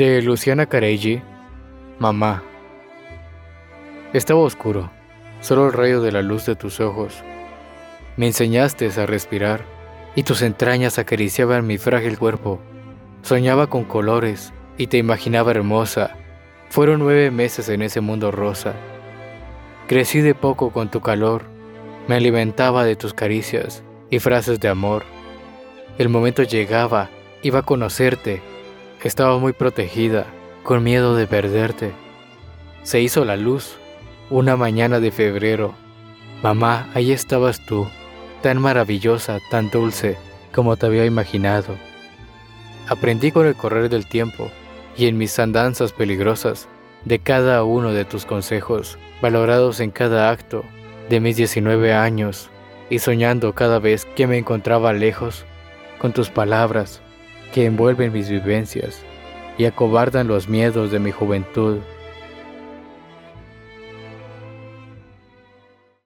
De Luciana Careggi, Mamá. Estaba oscuro, solo el rayo de la luz de tus ojos. Me enseñaste a respirar y tus entrañas acariciaban mi frágil cuerpo. Soñaba con colores y te imaginaba hermosa. Fueron nueve meses en ese mundo rosa. Crecí de poco con tu calor, me alimentaba de tus caricias y frases de amor. El momento llegaba, iba a conocerte, estaba muy protegida, con miedo de perderte. Se hizo la luz, una mañana de febrero. Mamá, ahí estabas tú, tan maravillosa, tan dulce, como te había imaginado. Aprendí con el correr del tiempo y en mis andanzas peligrosas de cada uno de tus consejos, valorados en cada acto de mis 19 años y soñando cada vez que me encontraba lejos con tus palabras que envuelven mis vivencias y acobardan los miedos de mi juventud